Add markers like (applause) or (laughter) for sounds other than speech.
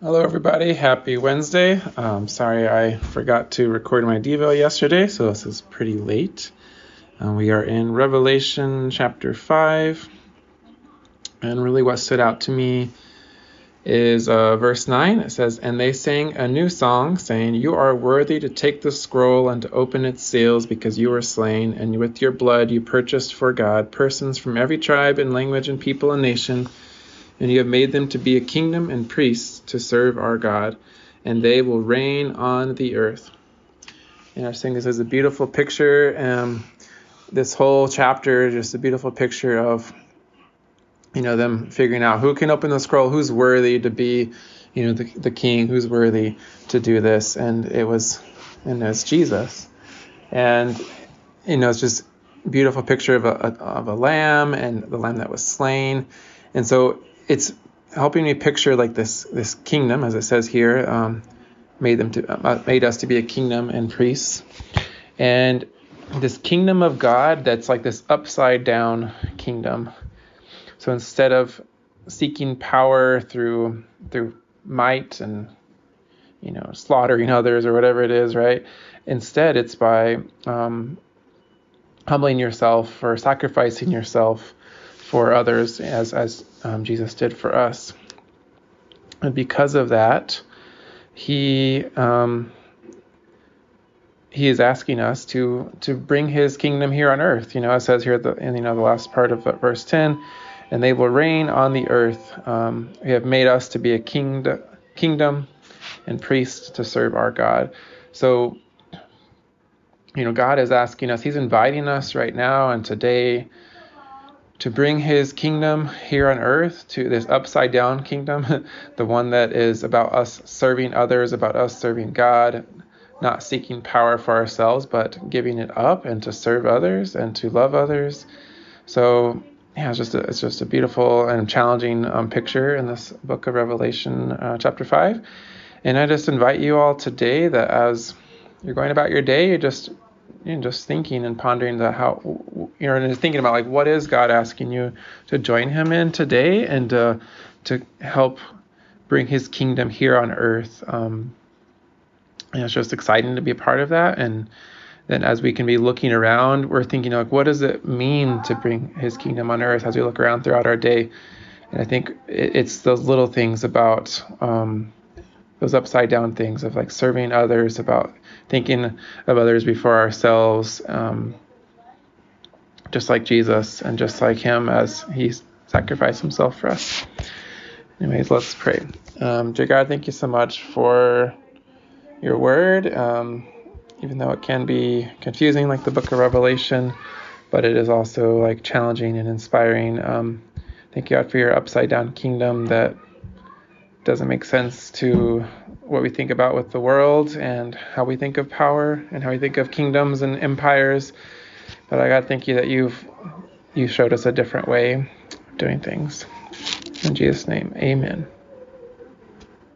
Hello, everybody. Happy Wednesday. Um, sorry I forgot to record my Devo yesterday, so this is pretty late. Uh, we are in Revelation chapter 5. And really, what stood out to me is uh, verse 9. It says, And they sang a new song, saying, You are worthy to take the scroll and to open its seals, because you were slain, and with your blood you purchased for God persons from every tribe and language and people and nation and you have made them to be a kingdom and priests to serve our God, and they will reign on the earth. And I think this is a beautiful picture. Um, this whole chapter just a beautiful picture of, you know, them figuring out who can open the scroll, who's worthy to be, you know, the, the king, who's worthy to do this. And it was, and it's Jesus. And, you know, it's just beautiful picture of a, of a lamb and the lamb that was slain. And so it's helping me picture like this this kingdom, as it says here, um, made them to uh, made us to be a kingdom and priests, and this kingdom of God that's like this upside down kingdom. So instead of seeking power through through might and you know slaughtering others or whatever it is, right? Instead, it's by um, humbling yourself or sacrificing yourself for others as as um, Jesus did for us. And because of that, he um, he is asking us to to bring his kingdom here on earth. You know, it says here the in you know the last part of verse 10, and they will reign on the earth. Um, have made us to be a kingdom kingdom and priests to serve our God. So, you know, God is asking us. He's inviting us right now and today to bring his kingdom here on earth to this upside down kingdom, (laughs) the one that is about us serving others, about us serving God, not seeking power for ourselves, but giving it up and to serve others and to love others. So, yeah, it's just a, it's just a beautiful and challenging um, picture in this book of Revelation, uh, chapter 5. And I just invite you all today that as you're going about your day, you just know, just thinking and pondering the how you know and thinking about like what is God asking you to join Him in today and uh, to help bring His kingdom here on earth. Um, and it's just exciting to be a part of that. And then as we can be looking around, we're thinking like, what does it mean to bring His kingdom on earth? As we look around throughout our day, and I think it's those little things about um, those upside down things of like serving others, about thinking of others before ourselves, um, just like Jesus and just like Him as He sacrificed Himself for us. Anyways, let's pray. Um, dear God, thank you so much for your word. Um, even though it can be confusing, like the book of Revelation, but it is also like challenging and inspiring. Um, thank you, God, for your upside down kingdom that doesn't make sense to what we think about with the world and how we think of power and how we think of kingdoms and empires. But I to thank you that you've you showed us a different way of doing things. In Jesus' name, amen.